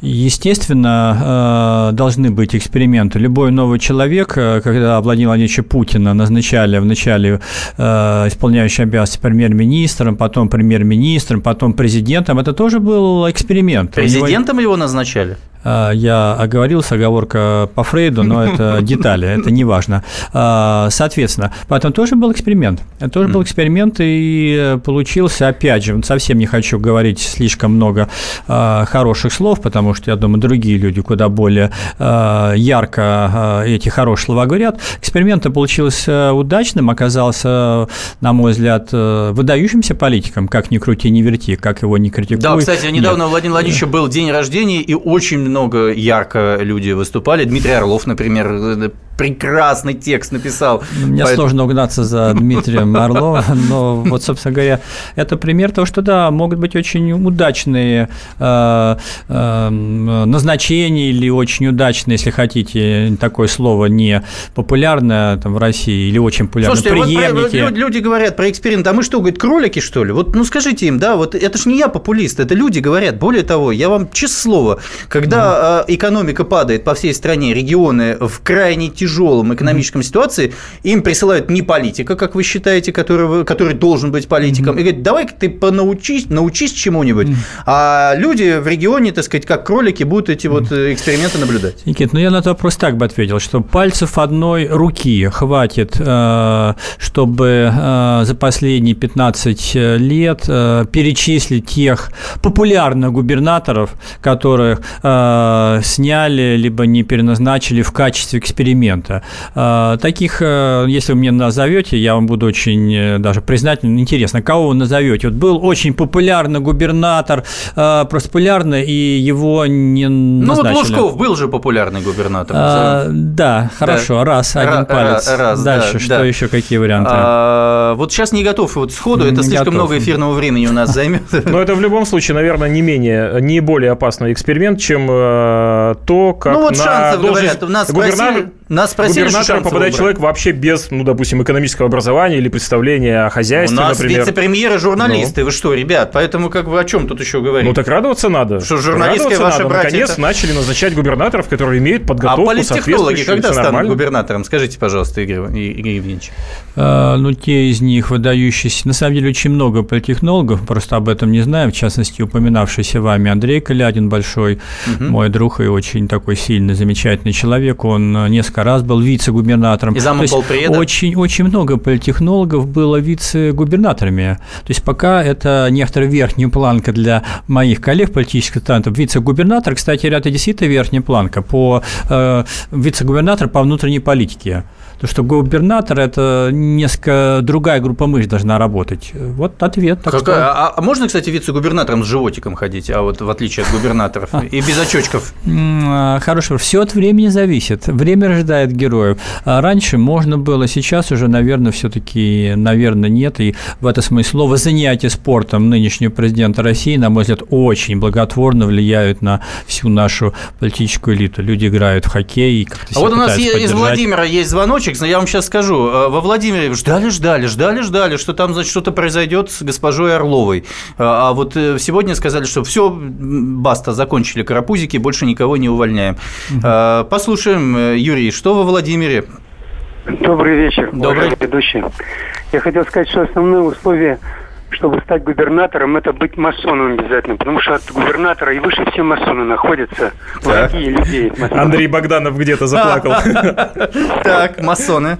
S4: Естественно, э, должны быть эксперименты. Любой новый человек, э, когда Владимира Владимировича Путина назначали вначале исполняющий обязанности премьер-министром, потом премьер-министром, потом президентом, это тоже был эксперимент.
S2: Президентом него... его назначали?
S4: А, я оговорился, оговорка по Фрейду, но (laughs) это детали, это не важно. А, соответственно, потом тоже был эксперимент. Это тоже был эксперимент, и получился, опять же, совсем не хочу говорить слишком много а, хороших слов, потому что, я думаю, другие люди куда более ярко эти хорошие слова говорят. Эксперимент получился удачным, оказался, на мой взгляд, выдающимся политиком, как ни крути, ни верти, как его не критикуй.
S2: Да, кстати, недавно Нет. у Владимира Владимировича был день рождения, и очень много ярко люди выступали. Дмитрий Орлов, например, э, прекрасный текст написал.
S4: Мне Поэтому... сложно угнаться за Дмитрием (laughs) Орловым, но вот, собственно говоря, это пример того, что да, могут быть очень удачные э, э, назначения или очень удачные, если хотите, такое слово не популярное там, в России или очень популярное,
S2: Слушайте, преемники. Вот, люди говорят про эксперимент, а мы что, говорит, кролики, что ли? Вот, ну, скажите им, да, вот это же не я популист, это люди говорят. Более того, я вам честное слово, когда э, экономика падает по всей стране, регионы в крайне тяжелом экономическом mm-hmm. ситуации, им присылают не политика, как вы считаете, который, который должен быть политиком, mm-hmm. и говорят, давай ты понаучись, научись чему-нибудь, mm-hmm. а люди в регионе, так сказать, как кролики, будут эти вот э, эксперименты наблюдать.
S4: Никит, ну я на этот вопрос так бы ответил, что пальцев одной руки хватит, э, чтобы э, за последние 15 лет перечислить тех популярных губернаторов, которых сняли либо не переназначили в качестве эксперимента момента. А, таких, э, если вы мне назовете, я вам буду очень э, даже признателен. Интересно, кого вы назовете? Вот был очень популярный губернатор, э, просто популярный, и его не назначили.
S2: Ну, вот Лужков был же популярный губернатор.
S4: А, да, хорошо, да. раз, один Ра- палец. Раз, Дальше, да, что да. еще, какие варианты? А,
S2: вот сейчас не готов вот сходу, это не слишком готов. много эфирного времени у нас (laughs) займет.
S3: Но это в любом случае, наверное, не менее, не более опасный эксперимент, чем то, как
S2: ну, вот на шансов, говорят, у нас губернатор...
S3: Нас спросили, губернатором попадает человек вообще без, ну, допустим, экономического образования или представления о хозяйстве,
S2: У нас
S3: например.
S2: вице-премьеры журналисты, ну. вы что, ребят? Поэтому как бы о чем тут еще говорить?
S3: Ну так радоваться надо.
S2: Что журналистские ваши надо.
S3: братья... Наконец это... начали назначать губернаторов, которые имеют подготовку
S2: А политтехнологи когда станут губернатором? Скажите, пожалуйста, Игорь, Игорь Евгеньевич.
S4: А, ну, те из них выдающиеся. На самом деле, очень много политтехнологов, просто об этом не знаем. В частности, упоминавшийся вами Андрей Калядин, большой угу. мой друг и очень такой сильный, замечательный человек. Он несколько раз был вице-губернатором губернатором.
S2: И замом полпреда?
S4: Очень, очень много политтехнологов было вице-губернаторами. То есть пока это некоторая верхняя планка для моих коллег политических талантов. Вице-губернатор, кстати, это действительно верхняя планка по э, вице-губернатор по внутренней политике. То, что губернатор – это несколько другая группа мышц должна работать. Вот ответ.
S2: Так Какая? Что... А, а можно, кстати, вице-губернатором с животиком ходить, а вот в отличие от губернаторов, и без очочков?
S4: А, хорошо, все от времени зависит. Время рождает героев. А раньше можно было, сейчас уже, наверное, все-таки, наверное, нет. И в этом смысле слово «занятие спортом» нынешнего президента России, на мой взгляд, очень благотворно влияют на всю нашу политическую элиту. Люди играют в хоккей.
S2: А вот у нас из Владимира есть звоночек, Феликс, но я вам сейчас скажу. Э, во Владимире ждали, ждали, ждали, ждали, что там, значит, что-то произойдет с госпожой Орловой. Э, а вот э, сегодня сказали, что все, баста, закончили карапузики, больше никого не увольняем. Угу. Послушаем, Юрий, что во Владимире?
S11: Добрый вечер,
S2: Добрый.
S11: ведущий. Я хотел сказать, что основное условие чтобы стать губернатором, это быть масоном обязательно, потому что от губернатора и выше все масоны находятся, враги людей.
S3: Андрей Богданов где-то заплакал. (laughs)
S2: Так, масоны.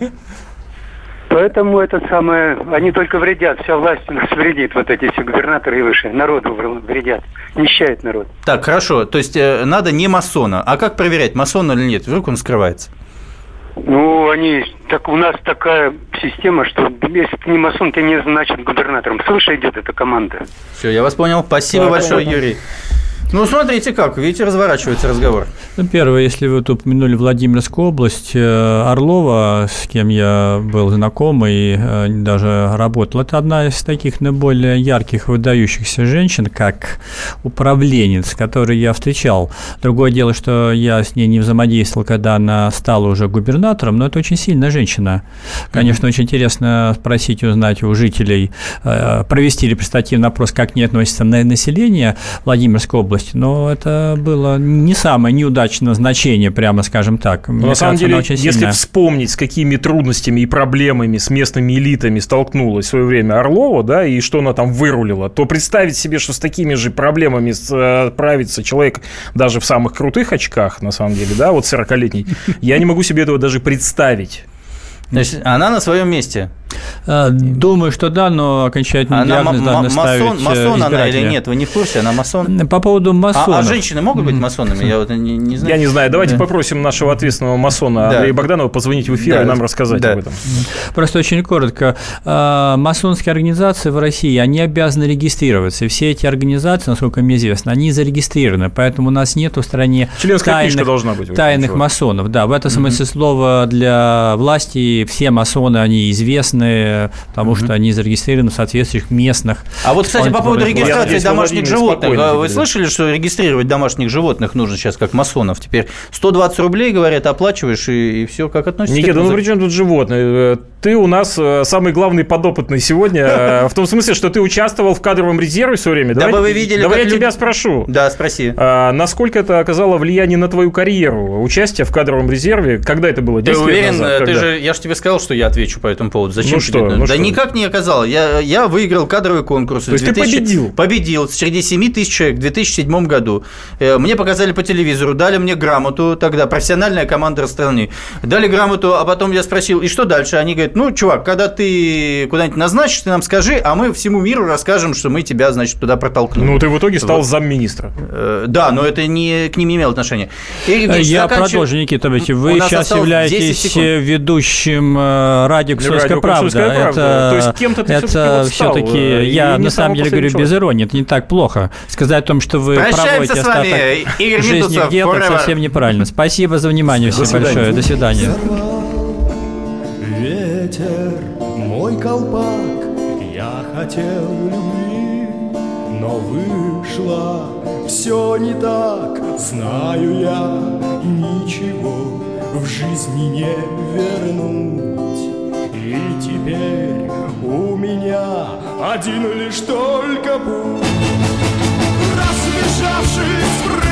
S11: Поэтому это самое, они только вредят, вся власть у нас вредит, вот эти все губернаторы и выше, народу вредят, нищает народ.
S2: Так, хорошо, то есть э, надо не масона, а как проверять, масон или нет, вдруг он скрывается?
S11: Ну, они, так у нас такая система, что если ты не масон, ты не значит губернатором. Слышь, идет эта команда.
S2: Все, я вас понял. Спасибо да, большое, Юрий. Ну, смотрите как, видите, разворачивается разговор.
S4: Ну, первое, если вы тут упомянули Владимирскую область, э, Орлова, с кем я был знаком и э, даже работал, это одна из таких наиболее ярких, выдающихся женщин, как управленец, который я встречал. Другое дело, что я с ней не взаимодействовал, когда она стала уже губернатором, но это очень сильная женщина. Конечно, очень интересно спросить, узнать у жителей, э, провести репрезентативный опрос, как они относятся на население Владимирской области, новость, но это было не самое неудачное назначение, прямо скажем так.
S3: Мне на самом деле, если сильная. вспомнить, с какими трудностями и проблемами с местными элитами столкнулась в свое время Орлова, да, и что она там вырулила, то представить себе, что с такими же проблемами справится человек даже в самых крутых очках, на самом деле, да, вот 40-летний, я не могу себе этого даже представить.
S2: То есть она на своем месте.
S4: Э, думаю, что да, но окончательно она диагноз должны ставить
S2: масон, масон она или нет? Вы не в курсе? Она масон?
S4: По поводу масонов.
S2: А, а женщины могут быть масонами? Я вот не, не знаю.
S3: Я не знаю. Давайте да. попросим нашего ответственного масона да. Андрея Богданова позвонить в эфир да. и нам рассказать да. об этом.
S4: Просто очень коротко. Э, масонские организации в России, они обязаны регистрироваться. И все эти организации, насколько мне известно, они зарегистрированы. Поэтому у нас нет в стране
S3: Членская тайных, должна быть,
S4: тайных масонов. Да, в этом смысле mm-hmm. слова для власти все масоны, они известны, потому что они зарегистрированы в соответствующих местных.
S2: А вот, кстати, по поводу регистрации домашних животных. А вы слышали, что регистрировать домашних животных нужно сейчас как масонов? Теперь 120 рублей, говорят, оплачиваешь, и, и все как относится?
S3: Никита, ну при чем тут животные? Ты у нас э, самый главный подопытный сегодня, э, (laughs) в том смысле, что ты участвовал в кадровом резерве все время.
S2: Да вы видели,
S3: Давай я тебя спрошу.
S2: Да, спроси.
S3: А, насколько это оказало влияние на твою карьеру? Участие в кадровом резерве? Когда это было?
S2: Ты уверен? Ты же, я же тебе сказал, что я отвечу по этому поводу. Зачем ну что? Ну да что? никак не оказало. Я, я выиграл кадровый конкурс.
S3: То есть 2000... ты победил?
S2: Победил среди 7 тысяч человек в 2007 году. Э, мне показали по телевизору, дали мне грамоту тогда, профессиональная команда страны. Дали грамоту, а потом я спросил, и что дальше? Они говорят, ну, чувак, когда ты куда-нибудь назначишь, ты нам скажи, а мы всему миру расскажем, что мы тебя, значит, туда протолкнули.
S3: Ну, ты в итоге стал вот. замминистра.
S2: Э, да, но это не к ним не имело отношения.
S4: Ильич, я заканчив... продолжу, Никита, вы сейчас являетесь ведущим э, радио «Комсомольская правда».
S3: Это, То есть кем-то ты
S4: это все-таки, э, я на самом деле говорю без иронии, это не так плохо. Сказать о том, что вы проводите остаток жизни где-то, совсем неправильно. Спасибо за внимание всем большое. До свидания. Ветер, мой колпак, я хотел любви, но вышло все не так, знаю я, ничего в жизни не вернуть. И теперь у меня один лишь только путь. Разбежавшись, прыгну